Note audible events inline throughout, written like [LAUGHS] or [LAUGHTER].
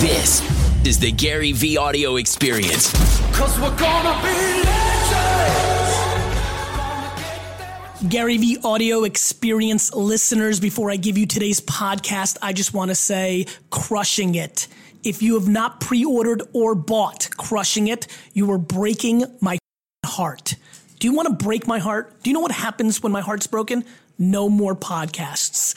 This is the Gary V audio experience. Cause we're gonna be legends. Gary V audio experience listeners, before I give you today's podcast, I just want to say crushing it. If you have not pre ordered or bought Crushing It, you are breaking my heart. Do you want to break my heart? Do you know what happens when my heart's broken? No more podcasts.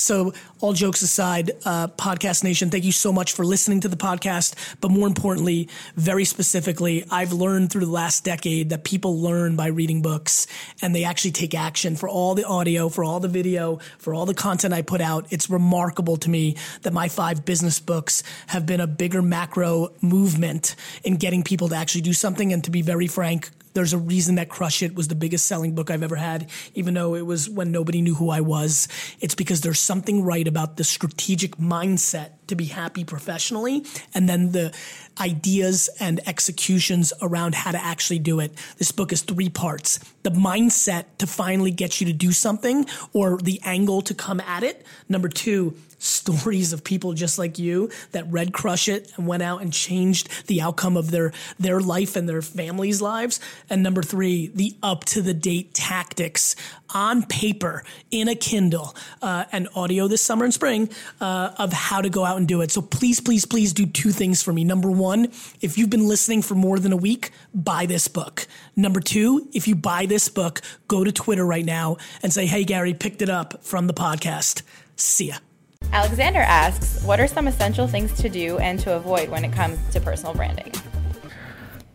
So, all jokes aside, uh, Podcast Nation, thank you so much for listening to the podcast. But more importantly, very specifically, I've learned through the last decade that people learn by reading books and they actually take action for all the audio, for all the video, for all the content I put out. It's remarkable to me that my five business books have been a bigger macro movement in getting people to actually do something. And to be very frank, there's a reason that Crush It was the biggest selling book I've ever had, even though it was when nobody knew who I was. It's because there's something right about the strategic mindset to be happy professionally and then the ideas and executions around how to actually do it. This book is three parts. The mindset to finally get you to do something or the angle to come at it. Number two, stories of people just like you that read Crush It and went out and changed the outcome of their their life and their families' lives. And number three, the up to the date tactics on paper in a Kindle uh, and audio this summer and spring uh, of how to go out and do it. So please, please, please do two things for me. Number one, if you've been listening for more than a week, buy this book. Number two, if you buy this book, go to Twitter right now and say, "Hey Gary, picked it up from the podcast." See ya. Alexander asks, what are some essential things to do and to avoid when it comes to personal branding?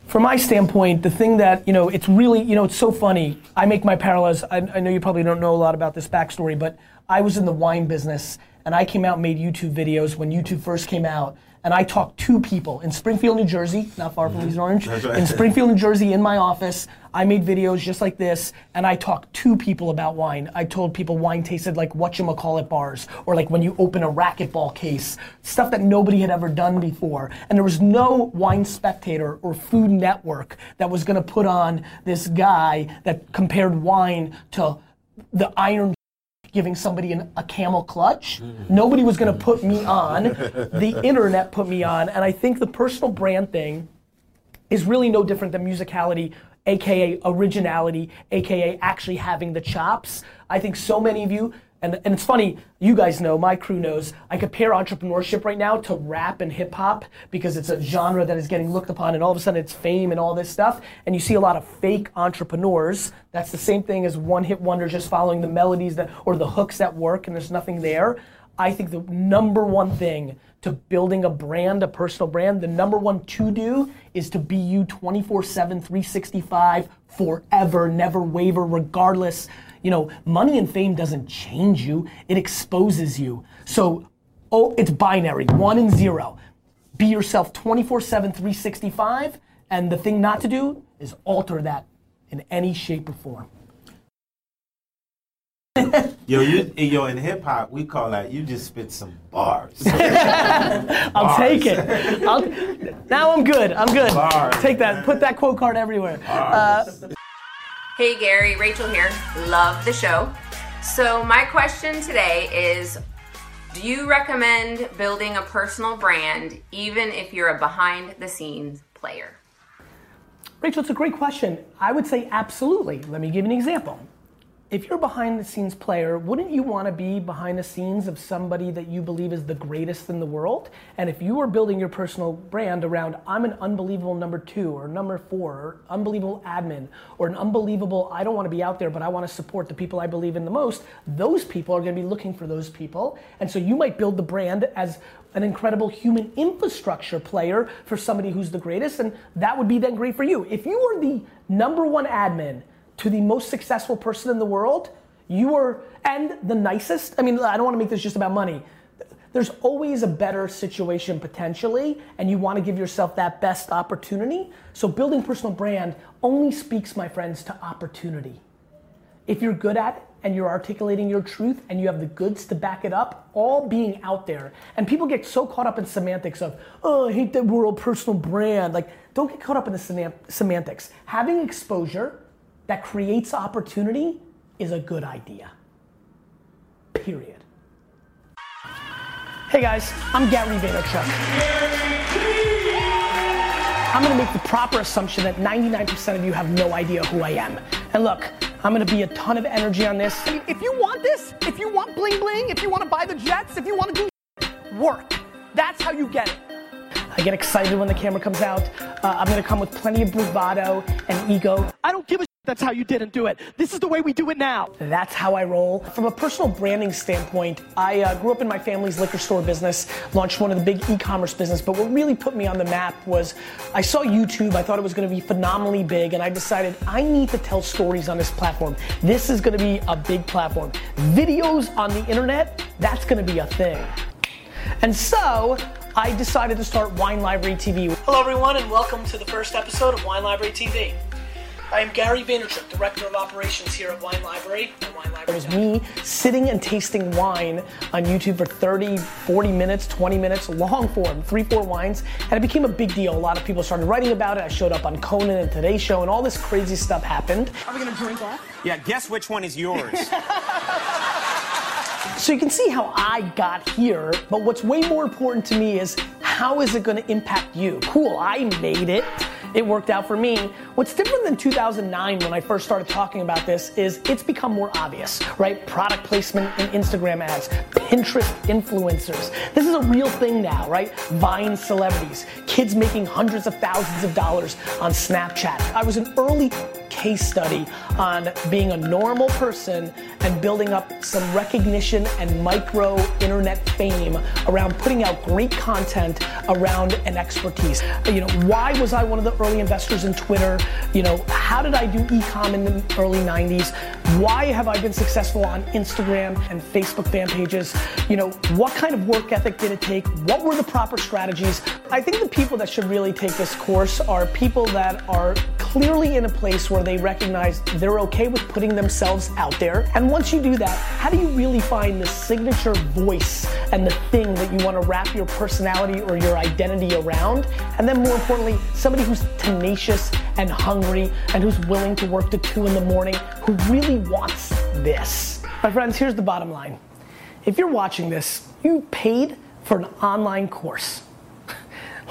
From my standpoint, the thing that, you know, it's really, you know, it's so funny. I make my parallels. I, I know you probably don't know a lot about this backstory, but I was in the wine business and I came out and made YouTube videos when YouTube first came out and I talked to people in Springfield, New Jersey, not far from mm-hmm. East Orange, right. in [LAUGHS] Springfield, New Jersey, in my office. I made videos just like this, and I talked to people about wine. I told people wine tasted like whatchamacallit bars, or like when you open a racquetball case, stuff that nobody had ever done before. And there was no wine spectator or food network that was gonna put on this guy that compared wine to the iron giving somebody an, a camel clutch. Nobody was going to put me on. The [LAUGHS] internet put me on. And I think the personal brand thing is really no different than musicality, aka originality, aka actually having the chops. I think so many of you, and, and it's funny, you guys know, my crew knows, I compare entrepreneurship right now to rap and hip hop because it's a genre that is getting looked upon and all of a sudden it's fame and all this stuff. And you see a lot of fake entrepreneurs. That's the same thing as one hit wonder just following the melodies that or the hooks that work and there's nothing there. I think the number one thing to building a brand, a personal brand, the number one to do is to be you 24 7, 365, forever, never waver, regardless. You know, money and fame doesn't change you, it exposes you. So, oh, it's binary, one and zero. Be yourself 24 7, 365, and the thing not to do is alter that in any shape or form. [LAUGHS] Yo, you, yo, in hip hop, we call that you just spit some bars. [LAUGHS] I'll take it. I'll, now I'm good. I'm good. Bars. Take that. Put that quote card everywhere. Uh, Hey Gary, Rachel here. Love the show. So, my question today is Do you recommend building a personal brand even if you're a behind the scenes player? Rachel, it's a great question. I would say absolutely. Let me give you an example. If you're a behind the scenes player, wouldn't you want to be behind the scenes of somebody that you believe is the greatest in the world? And if you are building your personal brand around, I'm an unbelievable number two or number four or unbelievable admin or an unbelievable, I don't want to be out there, but I want to support the people I believe in the most, those people are going to be looking for those people. And so you might build the brand as an incredible human infrastructure player for somebody who's the greatest, and that would be then great for you. If you are the number one admin, to the most successful person in the world, you are, and the nicest. I mean, I don't want to make this just about money. There's always a better situation potentially, and you want to give yourself that best opportunity. So, building personal brand only speaks, my friends, to opportunity. If you're good at it and you're articulating your truth and you have the goods to back it up, all being out there. And people get so caught up in semantics of, oh, I hate the world personal brand. Like, don't get caught up in the semantics. Having exposure, that creates opportunity is a good idea. Period. Hey guys, I'm Gary Vaynerchuk. I'm gonna make the proper assumption that 99% of you have no idea who I am. And look, I'm gonna be a ton of energy on this. If you want this, if you want bling bling, if you want to buy the jets, if you want to do work, that's how you get it. I get excited when the camera comes out. Uh, I'm gonna come with plenty of bravado and ego. I don't give a that's how you didn't do it. This is the way we do it now. That's how I roll. From a personal branding standpoint, I uh, grew up in my family's liquor store business, launched one of the big e-commerce business, but what really put me on the map was I saw YouTube, I thought it was gonna be phenomenally big, and I decided I need to tell stories on this platform. This is gonna be a big platform. Videos on the internet, that's gonna be a thing. And so, I decided to start Wine Library TV. Hello everyone and welcome to the first episode of Wine Library TV. I am Gary Vaynerchuk, Director of Operations here at Wine Library. Wine Library. It was me sitting and tasting wine on YouTube for 30, 40 minutes, 20 minutes, long form, three, four wines, and it became a big deal. A lot of people started writing about it. I showed up on Conan and Today Show, and all this crazy stuff happened. Are we gonna drink off? Yeah, guess which one is yours. [LAUGHS] [LAUGHS] So you can see how I got here, but what's way more important to me is how is it gonna impact you? Cool, I made it. It worked out for me. What's different than 2009 when I first started talking about this is it's become more obvious, right? Product placement in Instagram ads, Pinterest influencers. This is a real thing now, right? Vine celebrities, kids making hundreds of thousands of dollars on Snapchat. I was an early case study on being a normal person and building up some recognition and micro internet fame around putting out great content around an expertise. You know, why was I one of the early investors in Twitter? You know, how did I do e-com in the early 90s? Why have I been successful on Instagram and Facebook fan pages? You know, what kind of work ethic did it take? What were the proper strategies? I think the people that should really take this course are people that are clearly in a place where they recognize they're okay with putting themselves out there. And once you do that, how do you really find the signature voice and the thing that you want to wrap your personality or your identity around? And then more importantly, somebody who's tenacious and hungry and who's willing to work to two in the morning, who really wants this. My friends, here's the bottom line. If you're watching this, you paid for an online course.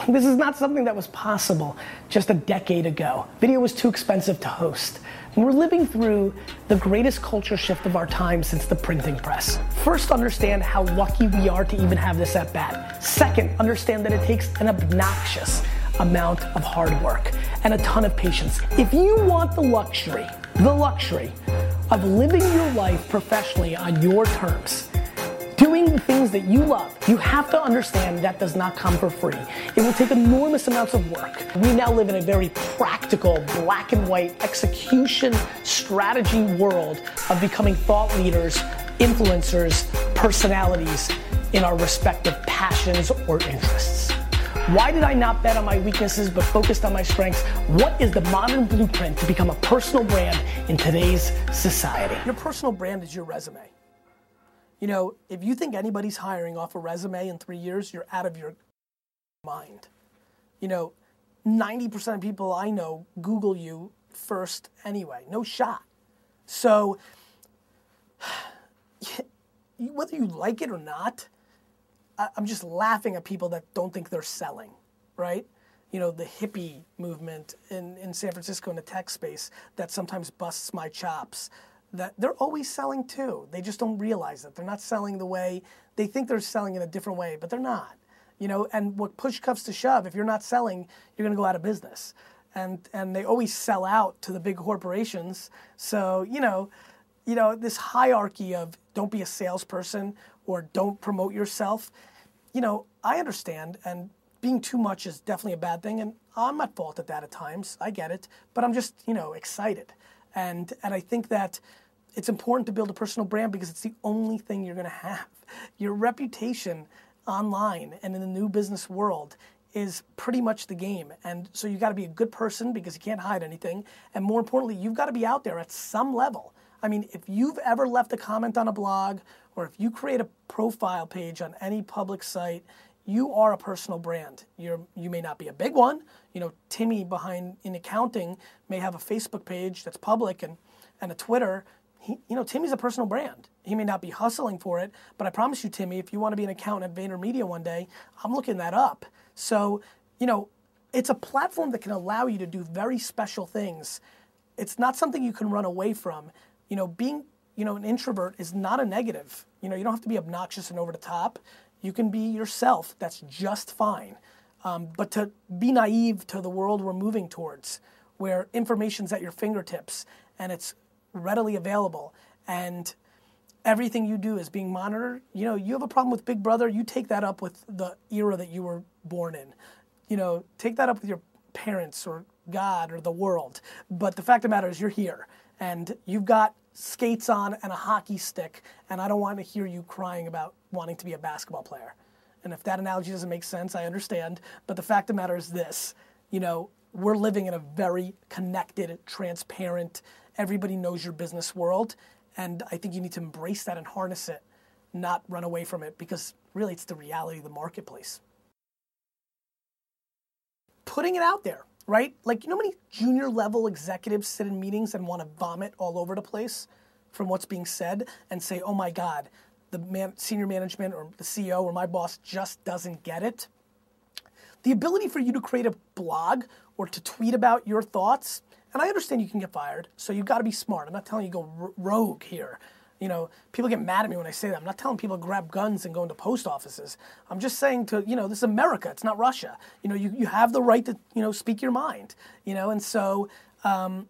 This is not something that was possible just a decade ago. Video was too expensive to host. We're living through the greatest culture shift of our time since the printing press. First, understand how lucky we are to even have this at bat. Second, understand that it takes an obnoxious amount of hard work and a ton of patience. If you want the luxury, the luxury of living your life professionally on your terms, doing the things that you love, you have to understand that does not come for free. It will take enormous amounts of work. We now live in a very practical, black and white execution strategy world of becoming thought leaders, influencers, personalities in our respective passions or interests. Why did I not bet on my weaknesses but focused on my strengths? What is the modern blueprint to become a personal brand in today's society? Your personal brand is your resume. You know, if you think anybody's hiring off a resume in three years, you're out of your mind. You know, 90% of people I know Google you first anyway. No shot. So, [SIGHS] whether you like it or not, I'm just laughing at people that don't think they're selling, right? You know, the hippie movement in, in San Francisco in the tech space that sometimes busts my chops that they're always selling too. They just don't realize it. They're not selling the way they think they're selling in a different way, but they're not. You know, and what push to shove, if you're not selling, you're going to go out of business. And and they always sell out to the big corporations. So you know, you know this hierarchy of don't be a salesperson or don't promote yourself. You know, I understand, and being too much is definitely a bad thing, and I'm at fault at that at times. I get it, but I'm just you know excited, and and I think that it's important to build a personal brand because it's the only thing you're going to have. Your reputation online and in the new business world is pretty much the game. And so you got to be a good person because you can't hide anything. And more importantly, you've got to be out there at some level. I mean, if you've ever left a comment on a blog or if you create a profile page on any public site, you are a personal brand. You're, you may not be a big one. You know, Timmy behind in accounting may have a Facebook page that's public and, and a Twitter he, you know, Timmy's a personal brand. He may not be hustling for it, but I promise you, Timmy, if you want to be an accountant at VaynerMedia one day, I'm looking that up. So, you know, it's a platform that can allow you to do very special things. It's not something you can run away from. You know, being, you know, an introvert is not a negative. You know, you don't have to be obnoxious and over the top. You can be yourself. That's just fine. Um, but to be naive to the world we're moving towards, where information's at your fingertips and it's readily available and everything you do is being monitored, you know, you have a problem with Big Brother, you take that up with the era that you were born in. You know, take that up with your parents or God or the world. But the fact of the matter is, you're here and you've got skates on and a hockey stick, and I don't want to hear you crying about wanting to be a basketball player. And if that analogy doesn't make sense, I understand. But the fact of the matter is this you know, we're living in a very connected, transparent, everybody knows your business world. And I think you need to embrace that and harness it, not run away from it, because really it's the reality of the marketplace. Putting it out there, right? Like, you know many junior level executives sit in meetings and want to vomit all over the place from what's being said and say, oh my God, the man, senior management or the CEO or my boss just doesn't get it? The ability for you to create a blog or to tweet about your thoughts, and I understand you can get fired, so you've got to be smart. I'm not telling you go r- rogue here. You know, people get mad at me when I say that. I'm not telling people to grab guns and go into post offices. I'm just saying to, you know, this is America. It's not Russia. You know, you, you have the right to, you know, speak your mind. You know, and so um,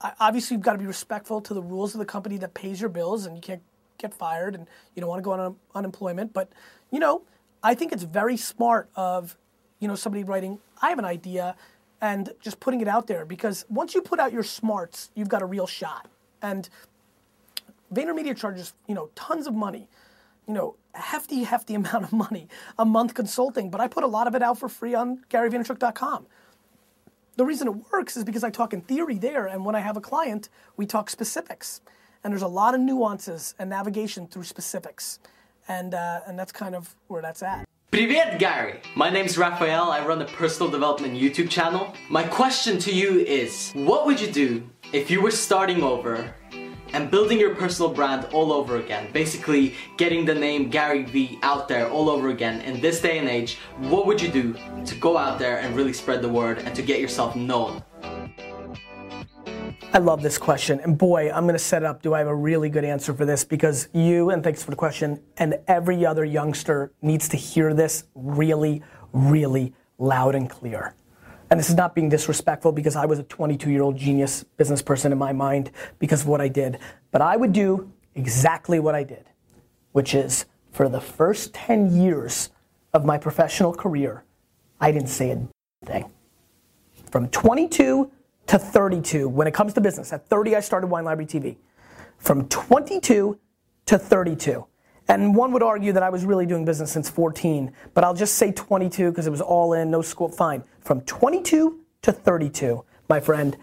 I, obviously you've got to be respectful to the rules of the company that pays your bills, and you can't get fired, and you don't want to go on un- unemployment. But, you know, I think it's very smart of, you know, somebody writing, I have an idea, and just putting it out there because once you put out your smarts, you've got a real shot. And VaynerMedia charges, you know, tons of money, you know, a hefty, hefty [LAUGHS] amount of money a month consulting, but I put a lot of it out for free on GaryVaynerchuk.com. The reason it works is because I talk in theory there, and when I have a client, we talk specifics. And there's a lot of nuances and navigation through specifics. And, uh, and that's kind of where that's at. Привет, Gary! My name's Raphael. I run a personal development YouTube channel. My question to you is what would you do if you were starting over and building your personal brand all over again? Basically, getting the name Gary V out there all over again. In this day and age, what would you do to go out there and really spread the word and to get yourself known? I love this question. And boy, I'm going to set it up. Do I have a really good answer for this? Because you, and thanks for the question, and every other youngster needs to hear this really, really loud and clear. And this is not being disrespectful because I was a 22 year old genius business person in my mind because of what I did. But I would do exactly what I did, which is for the first 10 years of my professional career, I didn't say a thing. From 22 to 32 when it comes to business. At 30, I started Wine Library TV. From 22 to 32. And one would argue that I was really doing business since 14, but I'll just say 22 because it was all in, no school, fine. From 22 to 32, my friend,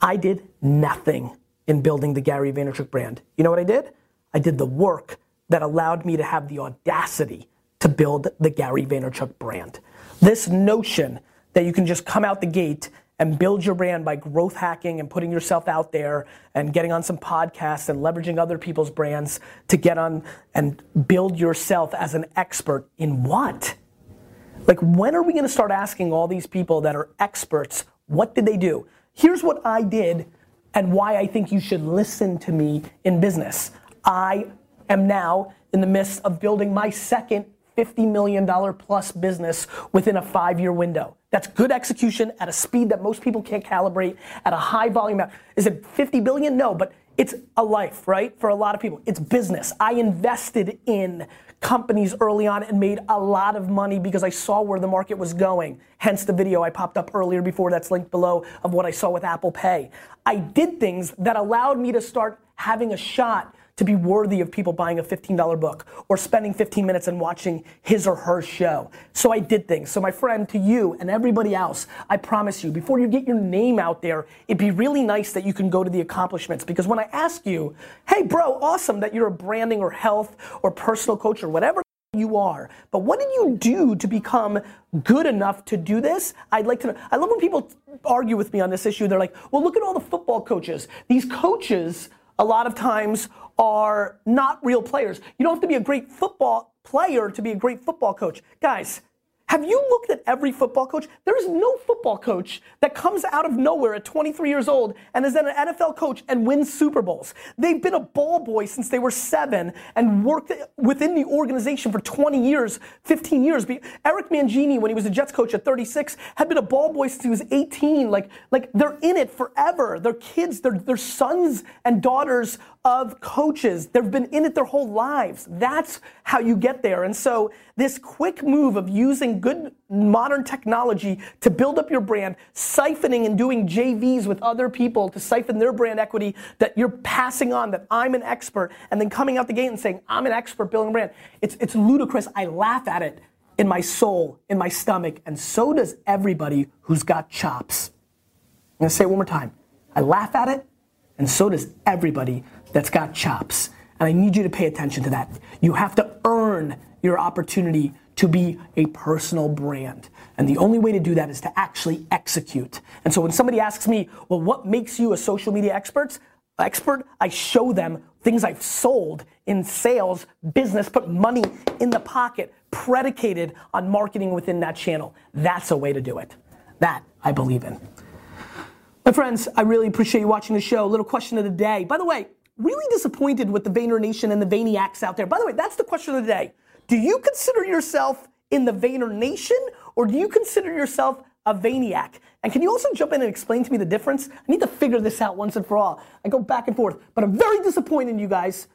I did nothing in building the Gary Vaynerchuk brand. You know what I did? I did the work that allowed me to have the audacity to build the Gary Vaynerchuk brand. This notion that you can just come out the gate and build your brand by growth hacking and putting yourself out there and getting on some podcasts and leveraging other people's brands to get on and build yourself as an expert in what? Like, when are we gonna start asking all these people that are experts, what did they do? Here's what I did and why I think you should listen to me in business. I am now in the midst of building my second $50 million plus business within a five year window. That's good execution at a speed that most people can't calibrate at a high volume. Is it 50 billion? No, but it's a life, right? For a lot of people, it's business. I invested in companies early on and made a lot of money because I saw where the market was going. Hence the video I popped up earlier before that's linked below of what I saw with Apple Pay. I did things that allowed me to start having a shot to be worthy of people buying a $15 book or spending 15 minutes and watching his or her show. So I did things. So my friend, to you and everybody else, I promise you, before you get your name out there, it'd be really nice that you can go to the accomplishments. Because when I ask you, hey bro, awesome that you're a branding or health or personal coach or whatever you are. But what did you do to become good enough to do this? I'd like to know. I love when people argue with me on this issue. They're like, well, look at all the football coaches. These coaches a lot of times are not real players. You don't have to be a great football player to be a great football coach. Guys, have you looked at every football coach? There is no football coach that comes out of nowhere at 23 years old and is then an NFL coach and wins Super Bowls. They've been a ball boy since they were seven and worked within the organization for 20 years, 15 years. Eric Mangini, when he was a Jets coach at 36, had been a ball boy since he was 18. Like, like they're in it forever. They're kids, they're, they're sons and daughters of coaches. They've been in it their whole lives. That's how you get there. And so, this quick move of using good modern technology to build up your brand, siphoning and doing JVs with other people to siphon their brand equity that you're passing on, that I'm an expert, and then coming out the gate and saying, I'm an expert building brand. It's, it's ludicrous. I laugh at it in my soul, in my stomach, and so does everybody who's got chops. I'm gonna say it one more time. I laugh at it, and so does everybody that's got chops. And I need you to pay attention to that. You have to earn your opportunity to be a personal brand. And the only way to do that is to actually execute. And so when somebody asks me, well, what makes you a social media expert? Expert, I show them things I've sold in sales, business, put money in the pocket, predicated on marketing within that channel. That's a way to do it. That I believe in. My friends, I really appreciate you watching the show. Little question of the day. By the way, really disappointed with the Vayner Nation and the Vayniacs out there. By the way, that's the question of the day. Do you consider yourself in the Vayner Nation or do you consider yourself a Vayniac? And can you also jump in and explain to me the difference? I need to figure this out once and for all. I go back and forth, but I'm very disappointed in you guys.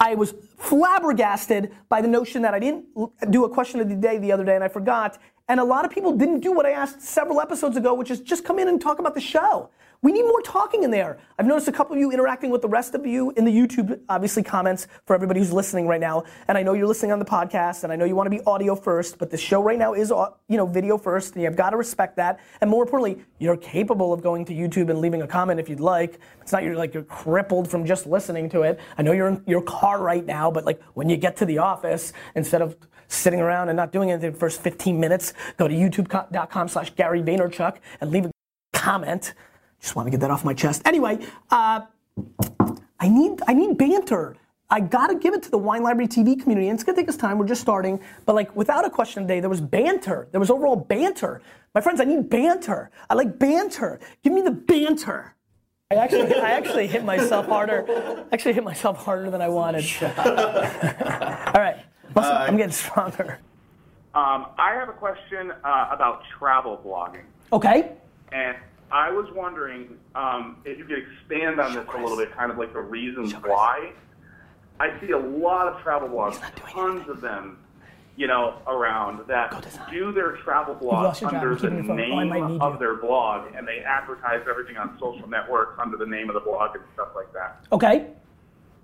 I was flabbergasted by the notion that I didn't do a question of the day the other day and I forgot. And a lot of people didn't do what I asked several episodes ago, which is just come in and talk about the show. We need more talking in there. I've noticed a couple of you interacting with the rest of you in the YouTube, obviously, comments for everybody who's listening right now. And I know you're listening on the podcast, and I know you want to be audio first, but the show right now is, uh, you know, video first, and you've got to respect that. And more importantly, you're capable of going to YouTube and leaving a comment if you'd like. It's not you're like you're crippled from just listening to it. I know you're in your car right now, but like when you get to the office, instead of sitting around and not doing anything the first 15 minutes, go to youtube.com slash Gary Vaynerchuk and leave a comment. Just want to get that off my chest. Anyway, uh, I need I need banter. I gotta give it to the Wine Library TV community. And it's gonna take us time. We're just starting, but like without a question today, there was banter. There was overall banter. My friends, I need banter. I like banter. Give me the banter. I actually, I actually hit myself harder. Actually, hit myself harder than I wanted. [LAUGHS] All right, I'm getting stronger. Um, I have a question uh, about travel blogging. Okay. And I was wondering um, if you could expand on this a little bit, kind of like the reasons why. I see a lot of travel blogs, tons of them, you know, around that do their travel blog under the Oh, name of their blog, and they advertise everything on social networks under the name of the blog and stuff like that. Okay.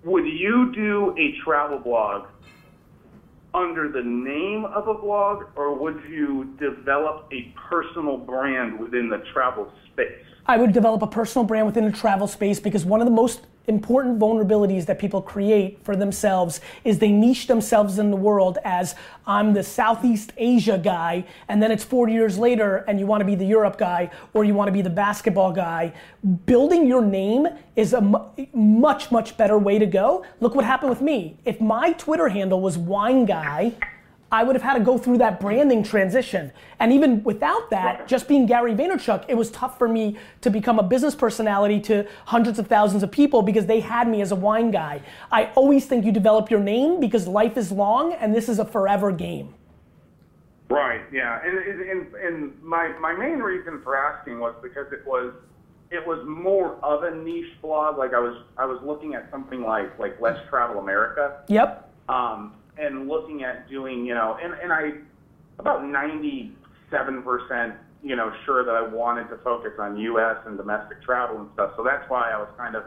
Would you do a travel blog under the name of a blog, or would you develop a personal brand within the travel space? I would develop a personal brand within the travel space because one of the most important vulnerabilities that people create for themselves is they niche themselves in the world as I'm the Southeast Asia guy, and then it's 40 years later and you want to be the Europe guy or you want to be the basketball guy. Building your name is a much, much better way to go. Look what happened with me. If my Twitter handle was wine guy, I would have had to go through that branding transition. And even without that, just being Gary Vaynerchuk, it was tough for me to become a business personality to hundreds of thousands of people because they had me as a wine guy. I always think you develop your name because life is long and this is a forever game. Right. Yeah. And and, and my my main reason for asking was because it was it was more of a niche blog. Like I was I was looking at something like like Let's Travel America. Yep. Um, and looking at doing, you know, and, and I, about 97%, you know, sure that I wanted to focus on U.S. and domestic travel and stuff. So that's why I was kind of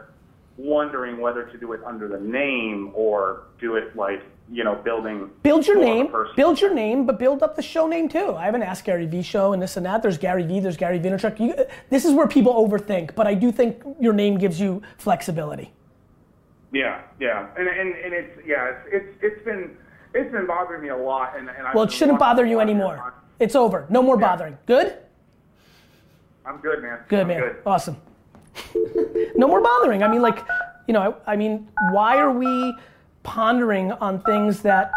wondering whether to do it under the name or do it like, you know, building. Build your more of a name, build your name, but build up the show name too. I haven't asked Gary V show and this and that. There's Gary V, there's Gary Vaynerchuk. You, this is where people overthink, but I do think your name gives you flexibility. Yeah, yeah, and and, and it's yeah, it's, it's it's been it's been bothering me a lot, and and Well, it shouldn't bother you anymore. It's over. No more bothering. Good? I'm good, man. Good, I'm man. Good. Awesome. [LAUGHS] no more bothering. I mean, like, you know, I, I mean, why are we pondering on things that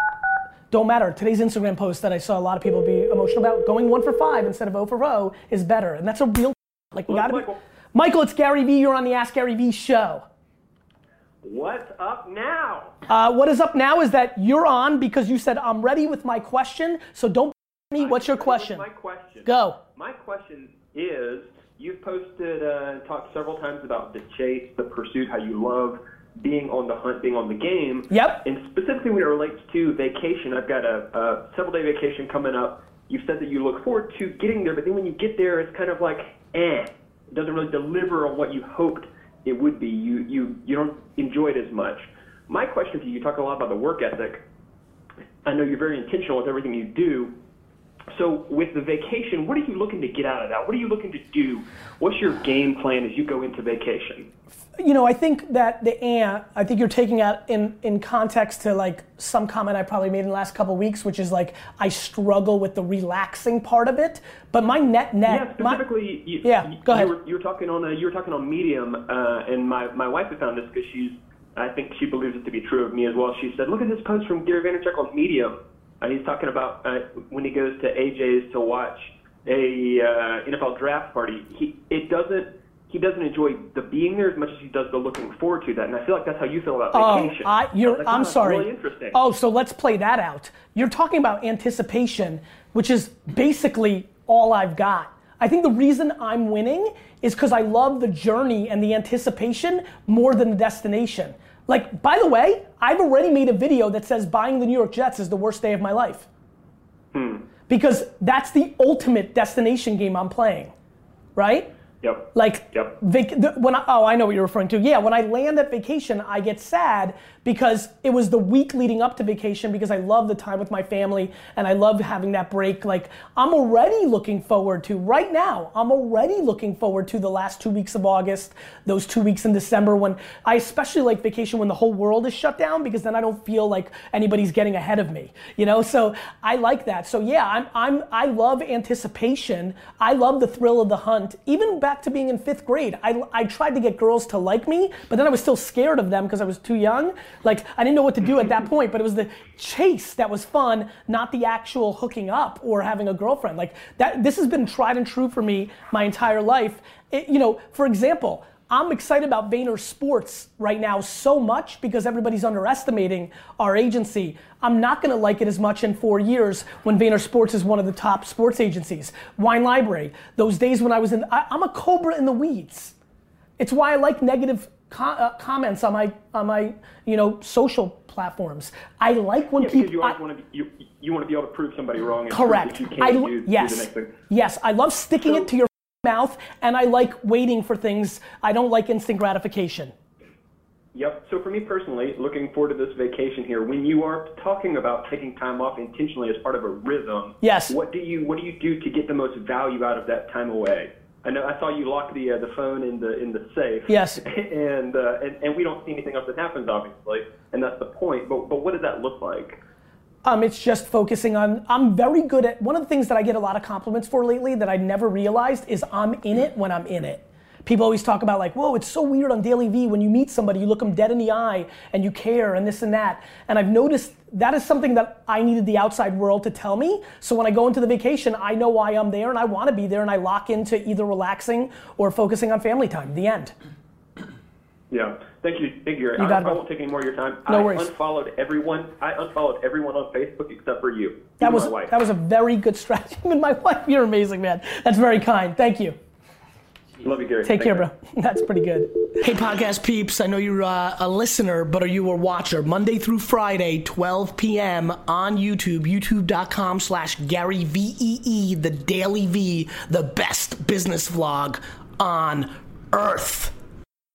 don't matter? Today's Instagram post that I saw a lot of people be emotional about, going one for five instead of 0 for 0 is better. And that's a real, like, we gotta Michael. be. Michael, it's Gary Vee. You're on the Ask Gary Vee show. What's up now? Uh, what is up now is that you're on because you said, I'm ready with my question. So don't me. What's your question? My question. Go. My question is, you've posted uh, and talked several times about the chase, the pursuit, how you love being on the hunt, being on the game. Yep. And specifically when it relates to vacation, I've got a, a several day vacation coming up. You've said that you look forward to getting there, but then when you get there, it's kind of like, eh, it doesn't really deliver on what you hoped it would be. You you you don't enjoy it as much. My question to you, you talk a lot about the work ethic. I know you're very intentional with everything you do. So with the vacation, what are you looking to get out of that? What are you looking to do? What's your game plan as you go into vacation? You know, I think that the and I think you're taking out in in context to like some comment I probably made in the last couple weeks, which is like I struggle with the relaxing part of it. But my net net, Yeah, my- specifically, you, Yeah, you, go ahead. You were, you were talking on a, you were talking on Medium, uh, and my my wife had found this because she's I think she believes it to be true of me as well. She said, "Look at this post from Gary Vaynerchuk on Medium. Uh, he's talking about uh, when he goes to AJ's to watch a uh, NFL draft party. He it doesn't." He doesn't enjoy the being there as much as he does the looking forward to that, and I feel like that's how you feel about Oh, vacation. I, you're, like, I'm "Wow, sorry. Really interesting. Oh, so let's play that out. You're talking about anticipation, which is basically all I've got. I think the reason I'm winning is because I love the journey and the anticipation more than the destination. Like, by the way, I've already made a video that says buying the New York Jets is the worst day of my life. Hmm. Because that's the ultimate destination game I'm playing, right? Yep. Like, Yep. vac- the, when I, oh, I know what you're referring to. Yeah, when I land at vacation, I get sad because it was the week leading up to vacation because I love the time with my family and I love having that break. Like, I'm already looking forward to, right now, I'm already looking forward to the last two weeks of August, those two weeks in December when I especially like vacation when the whole world is shut down because then I don't feel like anybody's getting ahead of me, you know? So I like that. So yeah, I'm, I'm, I love anticipation. I love the thrill of the hunt. Even back to being in fifth grade, I, I tried to get girls to like me, but then I was still scared of them because I was too young. Like I didn't know what to do at that point, but it was the chase that was fun, not the actual hooking up or having a girlfriend. Like that, this has been tried and true for me my entire life. It- you know, for example, I'm excited about Vayner Sports right now so much because everybody's underestimating our agency. I'm not going to like it as much in four years when Vayner Sports is one of the top sports agencies. Wine Library, those days when I was in, I, I'm a cobra in the weeds. It's why I like negative co- uh, comments on my on my you know social platforms. I like when Yeah, people. you I- want to be, you, you want to be able to prove somebody wrong. Correct. that You can I, do, yes. next thing. Yes. I love sticking it to your mouth, and I like waiting for things. I don't like instant gratification. Yep. So for me personally, looking forward to this vacation here, when you are talking about taking time off intentionally as part of a rhythm, Yes. What do you what do you do to get the most value out of that time away? I know I saw you lock the uh, the phone in the in the safe. Yes. [LAUGHS] And, uh, and and we don't see anything else that happens, obviously, and that's the point. But but what does that look like? Um, it's just focusing on. I'm very good at one of the things that I get a lot of compliments for lately that I never realized is I'm in it when I'm in it. People always talk about like, whoa, it's so weird on Daily V when you meet somebody, you look them dead in the eye and you care and this and that. And I've noticed that is something that I needed the outside world to tell me. So when I go into the vacation, I know why I'm there and I want to be there and I lock into either relaxing or focusing on family time. The end. Yeah. Thank you. Thank you. Gary. You I, got it, I bro. won't take any more of your time. No I worries. unfollowed everyone. I unfollowed everyone on Facebook except for you. That was my wife. that was a very good strategy. [LAUGHS] And my wife, you're amazing, man. That's very kind. Thank you. Love you, Gary. Take Thank care, you. bro. [LAUGHS] That's pretty good. Hey, podcast peeps. I know you're uh, a listener, but are you a watcher? Monday through Friday, 12 p.m. on YouTube, youtube.com slash Gary V-E-E, the Daily V, the best business vlog on earth.